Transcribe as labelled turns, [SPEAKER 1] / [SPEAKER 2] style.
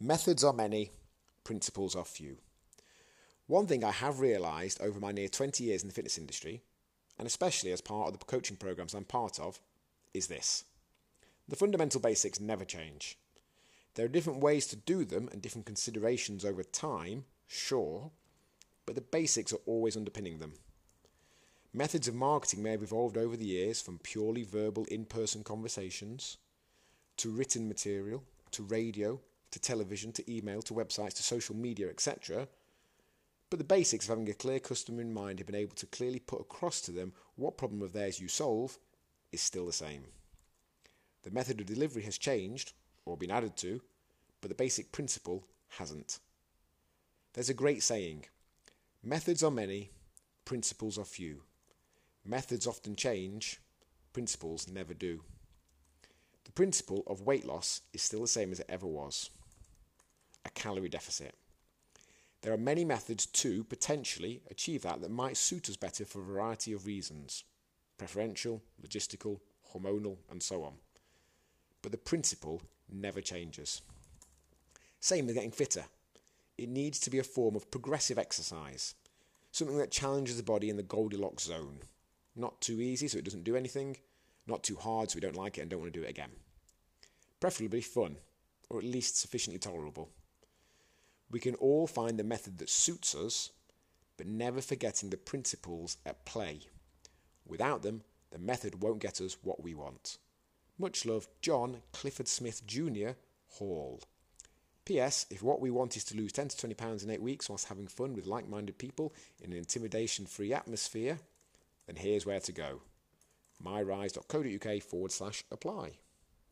[SPEAKER 1] Methods are many, principles are few. One thing I have realised over my near 20 years in the fitness industry, and especially as part of the coaching programs I'm part of, is this. The fundamental basics never change. There are different ways to do them and different considerations over time, sure, but the basics are always underpinning them. Methods of marketing may have evolved over the years from purely verbal in person conversations to written material to radio to television to email to websites to social media, etc. But the basics of having a clear customer in mind and being able to clearly put across to them what problem of theirs you solve is still the same. The method of delivery has changed, or been added to, but the basic principle hasn't. There's a great saying methods are many, principles are few. Methods often change, principles never do. The principle of weight loss is still the same as it ever was a calorie deficit. There are many methods to potentially achieve that that might suit us better for a variety of reasons preferential, logistical, hormonal, and so on. But the principle never changes. Same with getting fitter. It needs to be a form of progressive exercise, something that challenges the body in the Goldilocks zone. Not too easy so it doesn't do anything, not too hard so we don't like it and don't want to do it again. Preferably fun, or at least sufficiently tolerable. We can all find the method that suits us, but never forgetting the principles at play. Without them, the method won't get us what we want. Much love, John Clifford Smith Jr. Hall. P.S. If what we want is to lose 10 to 20 pounds in eight weeks whilst having fun with like minded people in an intimidation free atmosphere, then here's where to go myrise.co.uk forward slash apply.